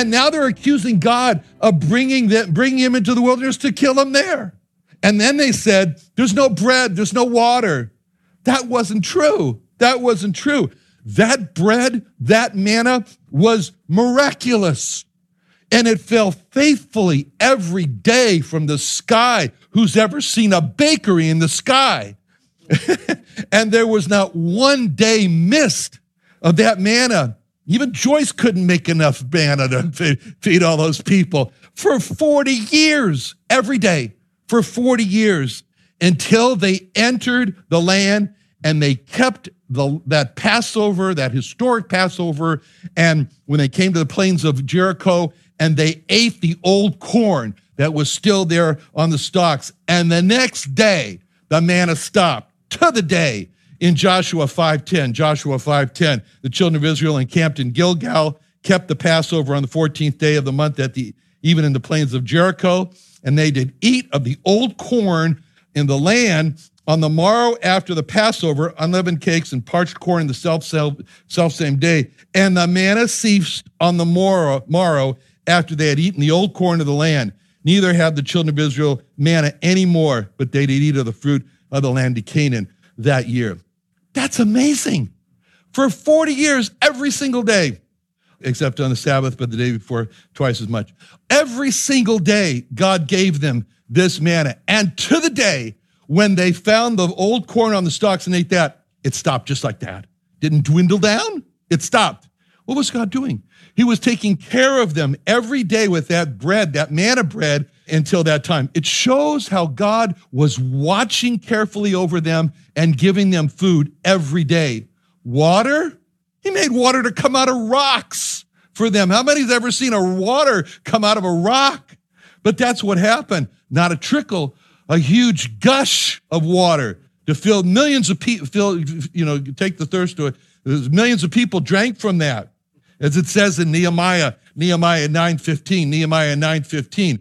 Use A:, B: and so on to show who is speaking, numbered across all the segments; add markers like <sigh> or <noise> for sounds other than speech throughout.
A: And now they're accusing God of bringing, them, bringing him into the wilderness to kill him there. And then they said, There's no bread, there's no water. That wasn't true. That wasn't true. That bread, that manna was miraculous. And it fell faithfully every day from the sky. Who's ever seen a bakery in the sky? <laughs> and there was not one day missed of that manna. Even Joyce couldn't make enough manna to feed all those people for 40 years, every day, for 40 years, until they entered the land and they kept the, that Passover, that historic Passover. And when they came to the plains of Jericho, and they ate the old corn that was still there on the stalks. And the next day, the manna stopped to the day in Joshua 5:10. Joshua 5:10. The children of Israel encamped in Gilgal, kept the Passover on the 14th day of the month at the even in the plains of Jericho, and they did eat of the old corn in the land on the morrow after the Passover, unleavened cakes and parched corn the self, self same day. And the manna ceased on the morrow, morrow after they had eaten the old corn of the land. Neither had the children of Israel manna any more, but they did eat of the fruit of the land of Canaan that year. That's amazing. For 40 years, every single day, except on the Sabbath, but the day before, twice as much. Every single day, God gave them this manna. And to the day when they found the old corn on the stalks and ate that, it stopped just like that. Didn't dwindle down, it stopped. What was God doing? He was taking care of them every day with that bread, that manna bread, until that time. It shows how God was watching carefully over them and giving them food every day. Water? He made water to come out of rocks for them. How many's ever seen a water come out of a rock? But that's what happened. Not a trickle, a huge gush of water to fill millions of people, fill, you know, take the thirst to it. Millions of people drank from that. As it says in Nehemiah, Nehemiah 9:15, Nehemiah 9:15.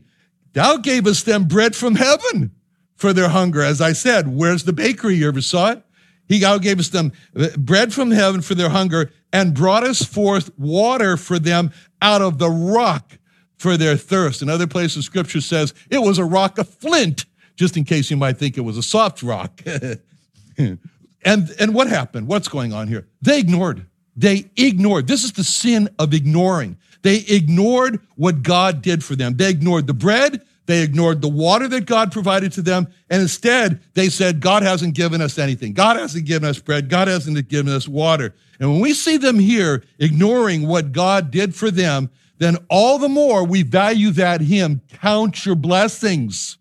A: Thou gavest them bread from heaven for their hunger. As I said, where's the bakery? You ever saw it? He thou gavest them bread from heaven for their hunger and brought us forth water for them out of the rock for their thirst. Another place of scripture says it was a rock of flint, just in case you might think it was a soft rock. <laughs> and, and what happened? What's going on here? They ignored. They ignored. This is the sin of ignoring. They ignored what God did for them. They ignored the bread. They ignored the water that God provided to them. And instead, they said, God hasn't given us anything. God hasn't given us bread. God hasn't given us water. And when we see them here ignoring what God did for them, then all the more we value that hymn. Count your blessings.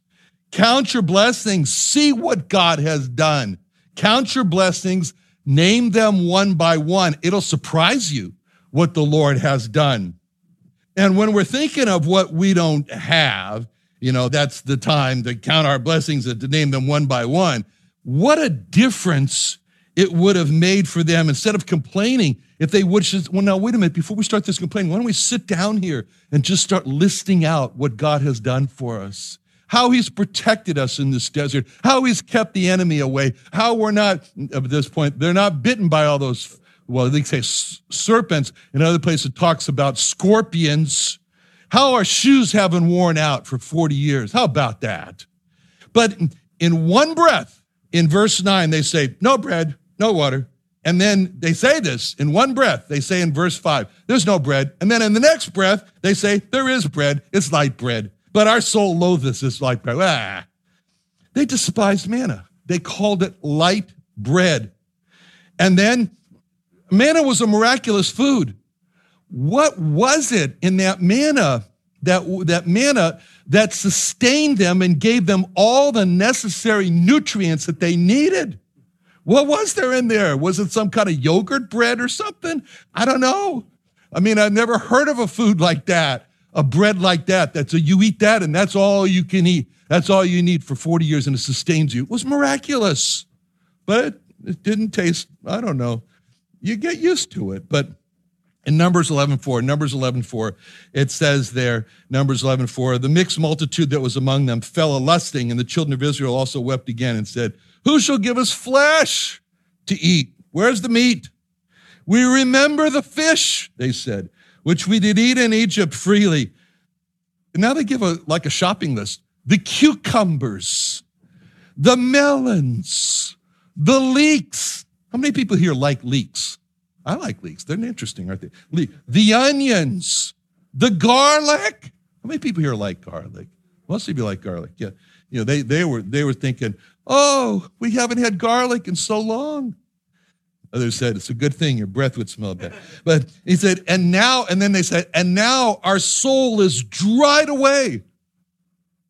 A: Count your blessings. See what God has done. Count your blessings. Name them one by one. It'll surprise you what the Lord has done. And when we're thinking of what we don't have, you know, that's the time to count our blessings and to name them one by one. What a difference it would have made for them instead of complaining if they would just, well, now, wait a minute, before we start this complaining, why don't we sit down here and just start listing out what God has done for us? How he's protected us in this desert, how he's kept the enemy away, how we're not, at this point, they're not bitten by all those, well, they say serpents. In other places, it talks about scorpions. How our shoes haven't worn out for 40 years. How about that? But in one breath, in verse 9, they say, no bread, no water, and then they say this in one breath. They say in verse five, there's no bread. And then in the next breath, they say, there is bread. It's light bread. But our soul loatheth this light bread. Ah. They despised manna. They called it light bread. And then manna was a miraculous food. What was it in that manna, that, that manna that sustained them and gave them all the necessary nutrients that they needed? What was there in there? Was it some kind of yogurt bread or something? I don't know. I mean, I've never heard of a food like that, a bread like that. That's a, you eat that and that's all you can eat. That's all you need for 40 years and it sustains you. It was miraculous. But it, it didn't taste, I don't know. You get used to it. But in Numbers 11:4, Numbers 11:4, it says there, Numbers 11:4, the mixed multitude that was among them fell a lusting, and the children of Israel also wept again and said, who shall give us flesh to eat? Where's the meat? We remember the fish, they said, which we did eat in Egypt freely. And now they give a like a shopping list. The cucumbers, the melons, the leeks. How many people here like leeks? I like leeks. They're interesting, aren't they? The onions, the garlic. How many people here like garlic? Most of you like garlic. Yeah. You know, they, they were they were thinking, Oh, we haven't had garlic in so long. Others said, It's a good thing your breath would smell bad. But he said, And now, and then they said, And now our soul is dried away.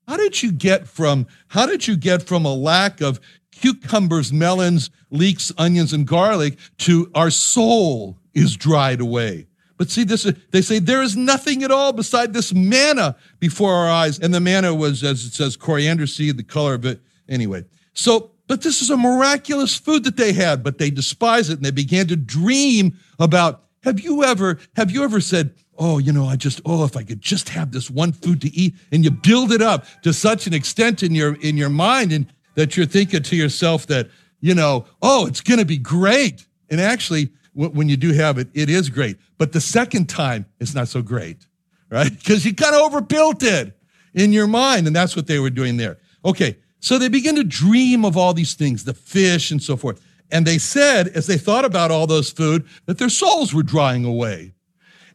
A: How did you get from, how did you get from a lack of cucumbers, melons, leeks, onions, and garlic to our soul is dried away? But see, this they say there is nothing at all beside this manna before our eyes. And the manna was, as it says, coriander seed, the color of it. Anyway, so, but this is a miraculous food that they had, but they despise it and they began to dream about have you ever, have you ever said, oh, you know, I just, oh, if I could just have this one food to eat, and you build it up to such an extent in your in your mind and that you're thinking to yourself that, you know, oh, it's gonna be great. And actually, when you do have it, it is great. But the second time, it's not so great, <laughs> right? Because you kind of overbuilt it in your mind, and that's what they were doing there. Okay, so they begin to dream of all these things, the fish and so forth. And they said, as they thought about all those food, that their souls were drying away.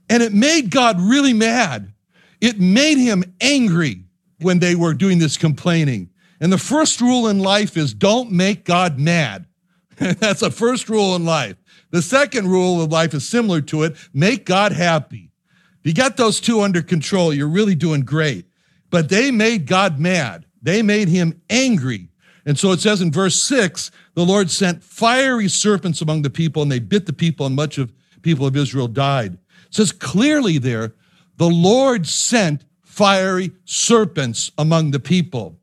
A: And it made God really mad. It made him angry when they were doing this complaining. And the first rule in life is don't make God mad. <laughs> That's a first rule in life. The second rule of life is similar to it make God happy. If you got those two under control, you're really doing great. But they made God mad. They made him angry. And so it says in verse six, the Lord sent fiery serpents among the people and they bit the people and much of people of Israel died. It says clearly there, the Lord sent fiery serpents among the people.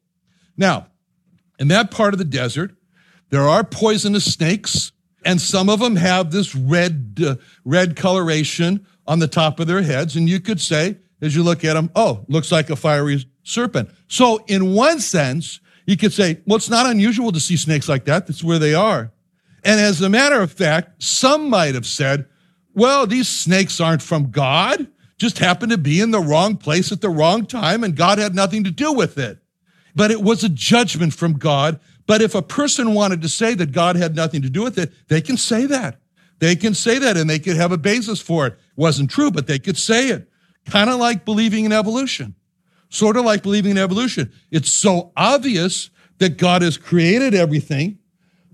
A: Now, in that part of the desert, there are poisonous snakes, and some of them have this red, uh, red coloration on the top of their heads. And you could say, as you look at them, oh, looks like a fiery serpent. So, in one sense, you could say, well, it's not unusual to see snakes like that. That's where they are. And as a matter of fact, some might have said, well, these snakes aren't from God, just happened to be in the wrong place at the wrong time, and God had nothing to do with it. But it was a judgment from God. But if a person wanted to say that God had nothing to do with it, they can say that. They can say that and they could have a basis for it. wasn't true, but they could say it. Kind of like believing in evolution sort of like believing in evolution. It's so obvious that God has created everything,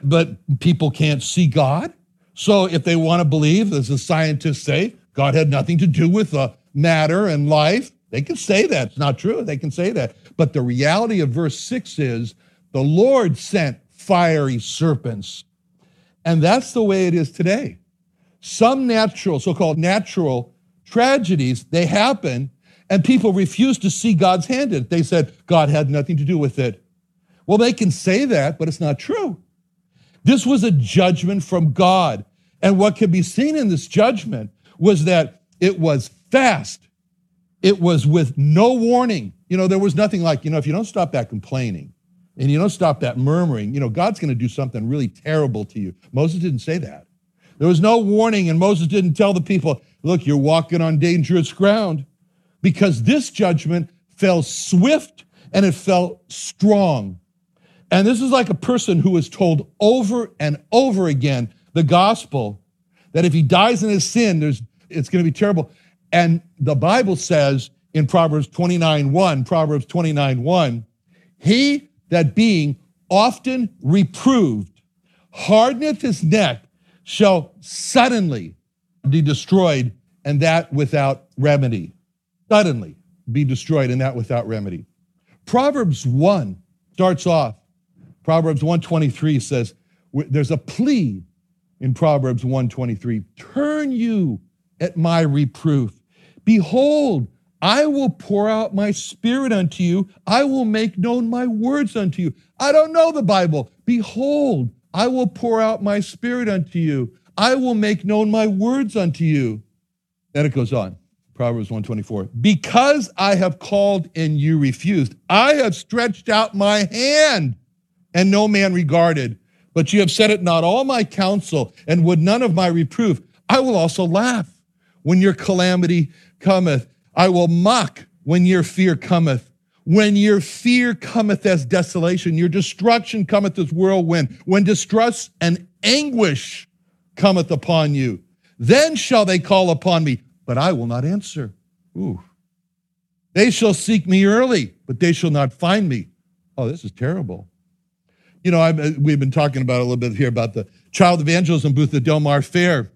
A: but people can't see God. So if they want to believe, as the scientists say, God had nothing to do with uh, matter and life, they can say that. It's not true. They can say that. But the reality of verse six is the Lord sent fiery serpents. And that's the way it is today. Some natural, so called natural tragedies, they happen And people refused to see God's hand in it. They said God had nothing to do with it. Well, they can say that, but it's not true. This was a judgment from God. And what can be seen in this judgment was that it was fast, it was with no warning. You know, there was nothing like, you know, if you don't stop that complaining and you don't stop that murmuring, you know, God's going to do something really terrible to you. Moses didn't say that. There was no warning, and Moses didn't tell the people, look, you're walking on dangerous ground because this judgment fell swift and it fell strong. And this is like a person who was told over and over again the gospel that if he dies in his sin, there's it's going to be terrible. And the Bible says in Proverbs 29 1, Proverbs 29 1, he that being often reproved hardeneth his neck shall suddenly be destroyed, and that without remedy. Suddenly be destroyed, and that without remedy. Proverbs 1 starts off. Proverbs 123 says, there's a plea in Proverbs 123 Turn you at my reproof. Behold, I will pour out my spirit unto you. I will make known my words unto you. I don't know the Bible. Behold, I will pour out my spirit unto you. I will make known my words unto you. Then it goes on. Proverbs 124. Because I have called and you refused, I have stretched out my hand and no man regarded. But you have said it not all my counsel and would none of my reproof. I will also laugh when your calamity cometh. I will mock when your fear cometh. When your fear cometh as desolation, your destruction cometh as whirlwind, when distress and anguish cometh upon you, then shall they call upon me, but I will not answer. Ooh. They shall seek me early, but they shall not find me. Oh, this is terrible. You know, I've, uh, we've been talking about a little bit here about the child evangelism booth at Del Mar Fair.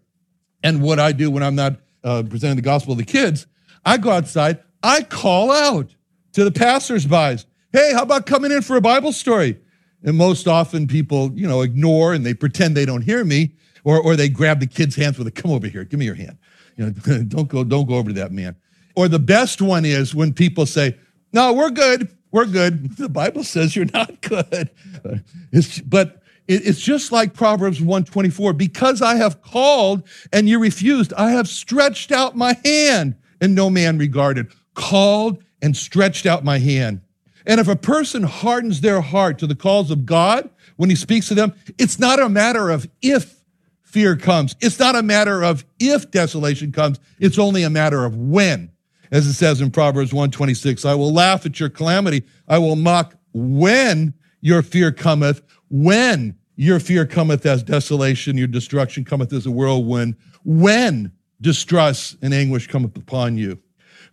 A: And what I do when I'm not uh, presenting the gospel to the kids, I go outside, I call out to the passersby, hey, how about coming in for a Bible story? And most often people, you know, ignore and they pretend they don't hear me, or, or they grab the kid's hands with a, come over here, give me your hand. You know, <laughs> don't go, don't go over to that man. Or the best one is when people say, no, we're good. We're good. <laughs> The Bible says you're not good. <laughs> But it's just like Proverbs 124. Because I have called and you refused, I have stretched out my hand and no man regarded. Called and stretched out my hand. And if a person hardens their heart to the calls of God when he speaks to them, it's not a matter of if fear comes. It's not a matter of if desolation comes. It's only a matter of when as it says in Proverbs 126, I will laugh at your calamity. I will mock when your fear cometh, when your fear cometh as desolation, your destruction cometh as a whirlwind, when distress and anguish cometh upon you.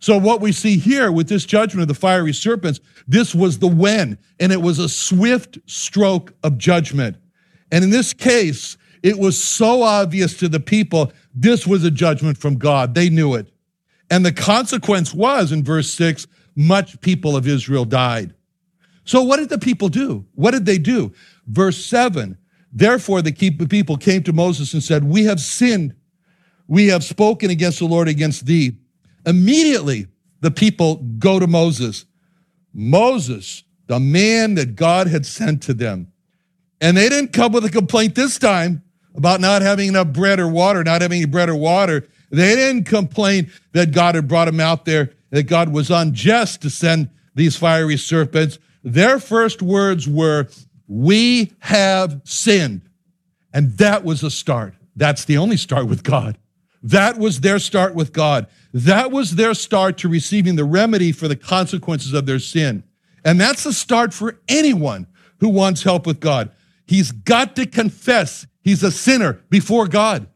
A: So, what we see here with this judgment of the fiery serpents, this was the when, and it was a swift stroke of judgment. And in this case, it was so obvious to the people, this was a judgment from God. They knew it. And the consequence was, in verse 6, much people of Israel died. So, what did the people do? What did they do? Verse 7 Therefore, the people came to Moses and said, We have sinned. We have spoken against the Lord, against thee. Immediately, the people go to Moses. Moses, the man that God had sent to them. And they didn't come with a complaint this time about not having enough bread or water, not having any bread or water. They didn't complain that God had brought them out there, that God was unjust to send these fiery serpents. Their first words were, We have sinned. And that was a start. That's the only start with God. That was their start with God. That was their start to receiving the remedy for the consequences of their sin. And that's the start for anyone who wants help with God. He's got to confess he's a sinner before God.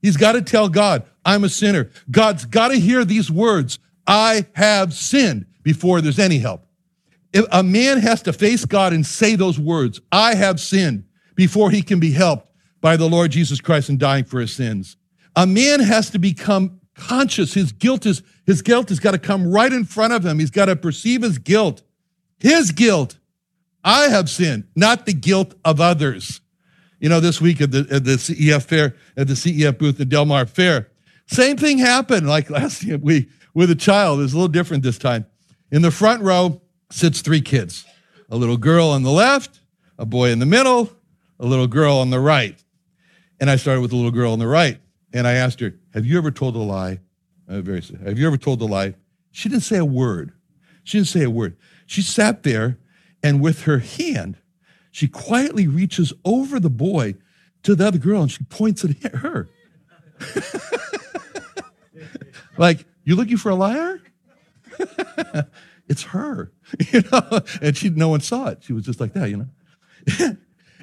A: He's got to tell God, I'm a sinner. God's got to hear these words I have sinned before there's any help. If a man has to face God and say those words, I have sinned, before he can be helped by the Lord Jesus Christ in dying for his sins. A man has to become conscious. His guilt is his guilt has got to come right in front of him. He's got to perceive his guilt. His guilt. I have sinned, not the guilt of others. You know, this week at the, at the CEF fair, at the CEF booth at Del Mar Fair, same thing happened. Like last <laughs> year, we with a child. It's a little different this time. In the front row sits three kids a little girl on the left, a boy in the middle, a little girl on the right. And I started with the little girl on the right. And I asked her, Have you ever told a lie? Uh, very, have you ever told a lie? She didn't say a word. She didn't say a word. She sat there and with her hand, she quietly reaches over the boy to the other girl and she points at her. <laughs> like, you looking for a liar? <laughs> it's her, <laughs> you know. And she, no one saw it. She was just like that, you know. <laughs>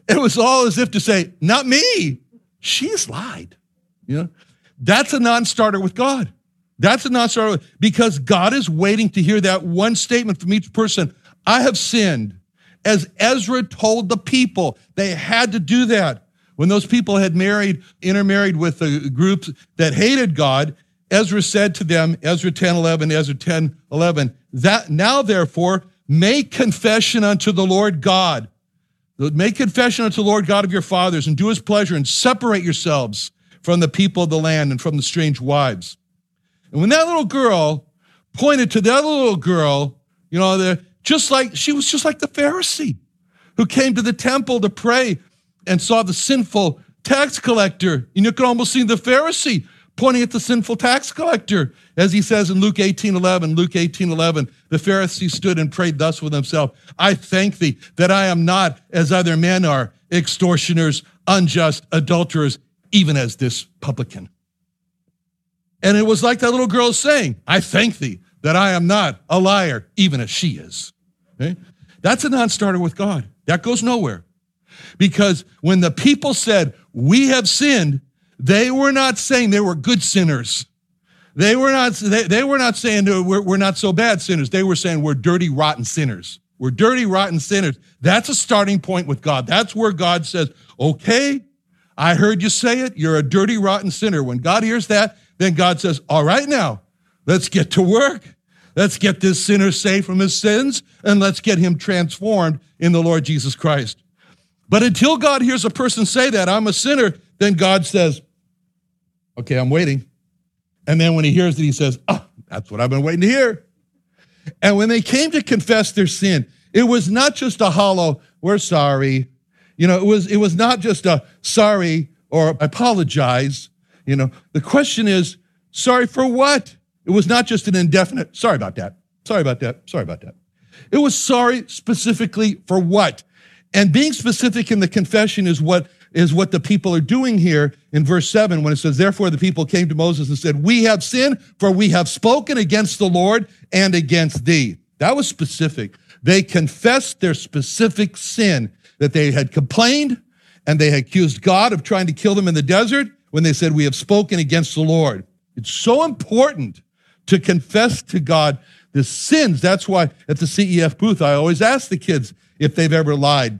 A: it was all as if to say, "Not me. She's lied." You know, that's a non-starter with God. That's a non-starter because God is waiting to hear that one statement from each person. I have sinned. As Ezra told the people, they had to do that. When those people had married, intermarried with the groups that hated God, Ezra said to them, Ezra 10 11, Ezra 10 11, that now therefore make confession unto the Lord God. Make confession unto the Lord God of your fathers and do his pleasure and separate yourselves from the people of the land and from the strange wives. And when that little girl pointed to the other little girl, you know, the, just like she was just like the Pharisee who came to the temple to pray and saw the sinful tax collector. And you could almost see the Pharisee pointing at the sinful tax collector. As he says in Luke 18 11, Luke 18 11, the Pharisee stood and prayed thus with himself I thank thee that I am not as other men are, extortioners, unjust, adulterers, even as this publican. And it was like that little girl saying, I thank thee that I am not a liar, even as she is. Okay? That's a non starter with God. That goes nowhere. Because when the people said, We have sinned, they were not saying they were good sinners. They were not, they, they were not saying we're, we're not so bad sinners. They were saying we're dirty, rotten sinners. We're dirty, rotten sinners. That's a starting point with God. That's where God says, okay, I heard you say it. You're a dirty, rotten sinner. When God hears that, then God says, all right, now let's get to work. Let's get this sinner saved from his sins and let's get him transformed in the Lord Jesus Christ. But until God hears a person say that, I'm a sinner, then God says, Okay, I'm waiting. And then when he hears it, he says, Oh, that's what I've been waiting to hear. And when they came to confess their sin, it was not just a hollow, we're sorry. You know, it was, it was not just a sorry or apologize. You know, the question is, sorry for what? It was not just an indefinite, sorry about that, sorry about that, sorry about that. It was sorry specifically for what? And being specific in the confession is what is what the people are doing here in verse 7 when it says, Therefore the people came to Moses and said, We have sinned, for we have spoken against the Lord and against thee. That was specific. They confessed their specific sin that they had complained and they had accused God of trying to kill them in the desert when they said, We have spoken against the Lord. It's so important to confess to God the sins. That's why at the CEF booth, I always ask the kids if they've ever lied.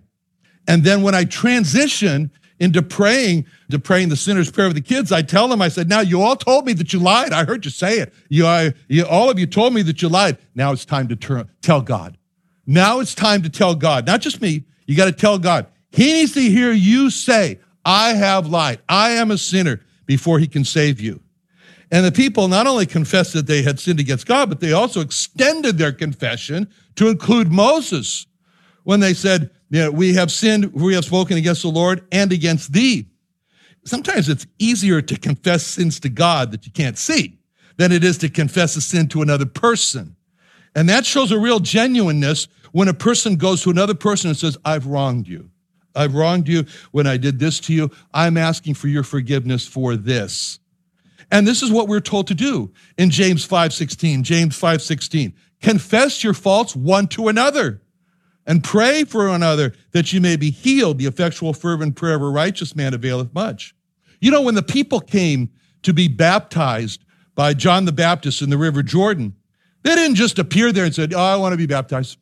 A: And then when I transition into praying, to praying the sinner's prayer of the kids, I tell them, I said, now you all told me that you lied. I heard you say it. You, I, you, all of you told me that you lied. Now it's time to turn, tell God. Now it's time to tell God, not just me. You got to tell God. He needs to hear you say, I have lied. I am a sinner before he can save you. And the people not only confessed that they had sinned against God, but they also extended their confession to include Moses when they said, you know, we have sinned, we have spoken against the Lord and against thee. Sometimes it's easier to confess sins to God that you can't see than it is to confess a sin to another person. And that shows a real genuineness when a person goes to another person and says, I've wronged you. I've wronged you when I did this to you. I'm asking for your forgiveness for this. And this is what we're told to do in James 5:16. James 5:16. Confess your faults one to another and pray for one another that you may be healed. The effectual, fervent prayer of a righteous man availeth much. You know, when the people came to be baptized by John the Baptist in the River Jordan, they didn't just appear there and said, Oh, I want to be baptized.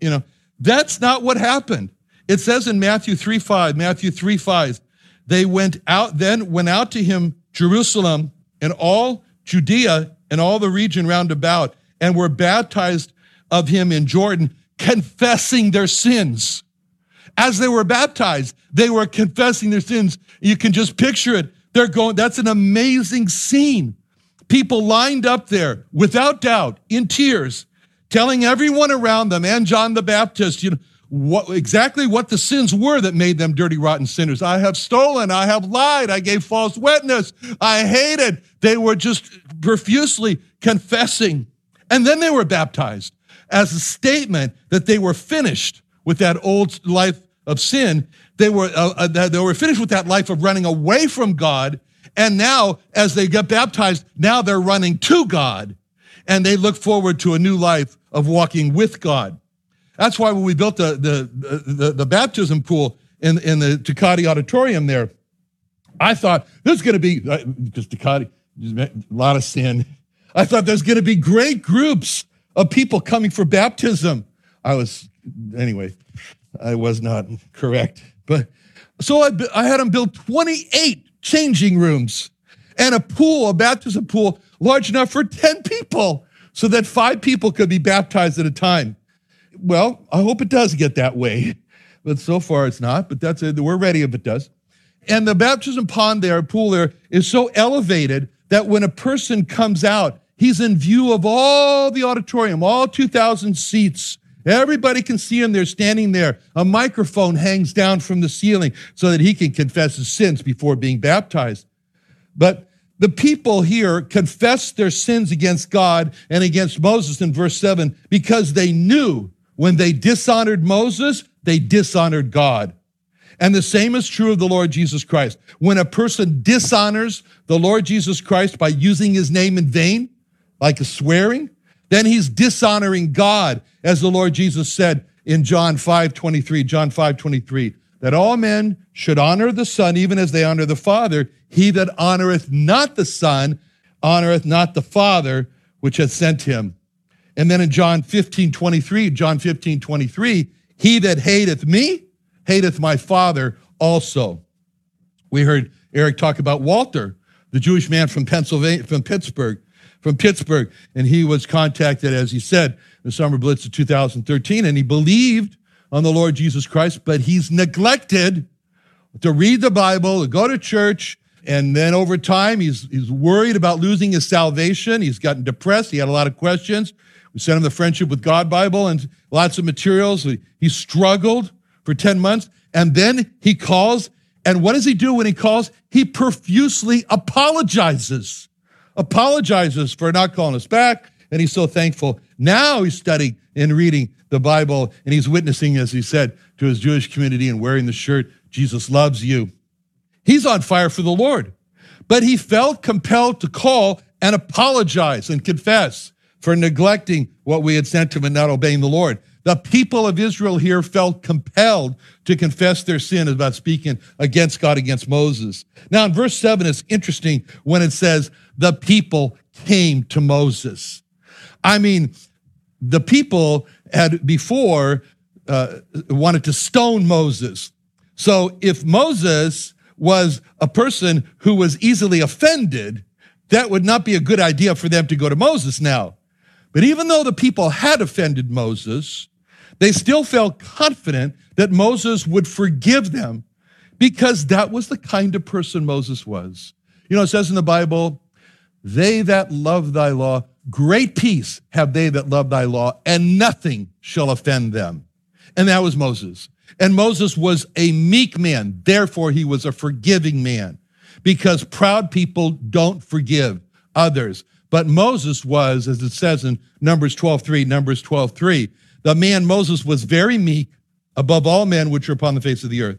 A: You know, that's not what happened. It says in Matthew 3 5, Matthew 3 5, they went out, then went out to him, Jerusalem, and all Judea and all the region round about, and were baptized of him in Jordan confessing their sins. As they were baptized, they were confessing their sins. You can just picture it. They're going, that's an amazing scene. people lined up there without doubt, in tears, telling everyone around them and John the Baptist, you know, what, exactly what the sins were that made them dirty, rotten sinners. I have stolen. I have lied. I gave false witness. I hated. They were just profusely confessing. And then they were baptized as a statement that they were finished with that old life of sin. They were, uh, uh, they were finished with that life of running away from God. And now, as they get baptized, now they're running to God. And they look forward to a new life of walking with God. That's why when we built the, the, the, the baptism pool in, in the Tecate auditorium there, I thought there's going to be, because uh, Tecate, a lot of sin. I thought there's going to be great groups of people coming for baptism. I was, anyway, I was not correct. But so I, I had them build 28 changing rooms and a pool, a baptism pool large enough for 10 people so that five people could be baptized at a time. Well, I hope it does get that way, but so far it's not. But that's it. We're ready if it does. And the baptism pond there, pool there, is so elevated that when a person comes out, he's in view of all the auditorium, all 2,000 seats. Everybody can see him there standing there. A microphone hangs down from the ceiling so that he can confess his sins before being baptized. But the people here confessed their sins against God and against Moses in verse 7 because they knew when they dishonored Moses, they dishonored God. And the same is true of the Lord Jesus Christ. When a person dishonors the Lord Jesus Christ by using his name in vain, like a swearing, then he's dishonoring God, as the Lord Jesus said in John 5 23, John 5 23, that all men should honor the Son even as they honor the Father. He that honoreth not the Son honoreth not the Father which hath sent him. And then in John 15, 23, John 15, 23, he that hateth me, hateth my Father also. We heard Eric talk about Walter, the Jewish man from Pennsylvania, from Pittsburgh, from Pittsburgh. And he was contacted, as he said, the summer blitz of 2013, and he believed on the Lord Jesus Christ, but he's neglected to read the Bible, to go to church, and then over time, he's, he's worried about losing his salvation. He's gotten depressed. He had a lot of questions. We sent him the Friendship with God Bible and lots of materials. He struggled for 10 months. And then he calls. And what does he do when he calls? He profusely apologizes, apologizes for not calling us back. And he's so thankful. Now he's studying and reading the Bible and he's witnessing, as he said, to his Jewish community and wearing the shirt, Jesus loves you. He's on fire for the Lord. But he felt compelled to call and apologize and confess for neglecting what we had sent him and not obeying the Lord. The people of Israel here felt compelled to confess their sin about speaking against God, against Moses. Now, in verse 7, it's interesting when it says, the people came to Moses. I mean, the people had before uh, wanted to stone Moses. So if Moses was a person who was easily offended, that would not be a good idea for them to go to Moses now. But even though the people had offended Moses, they still felt confident that Moses would forgive them because that was the kind of person Moses was. You know, it says in the Bible, they that love thy law, great peace have they that love thy law, and nothing shall offend them. And that was Moses. And Moses was a meek man. Therefore, he was a forgiving man because proud people don't forgive others. But Moses was, as it says in Numbers 12:3, Numbers 12:3, the man Moses was very meek above all men which are upon the face of the earth.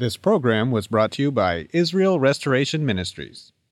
B: This program was brought to you by Israel Restoration Ministries.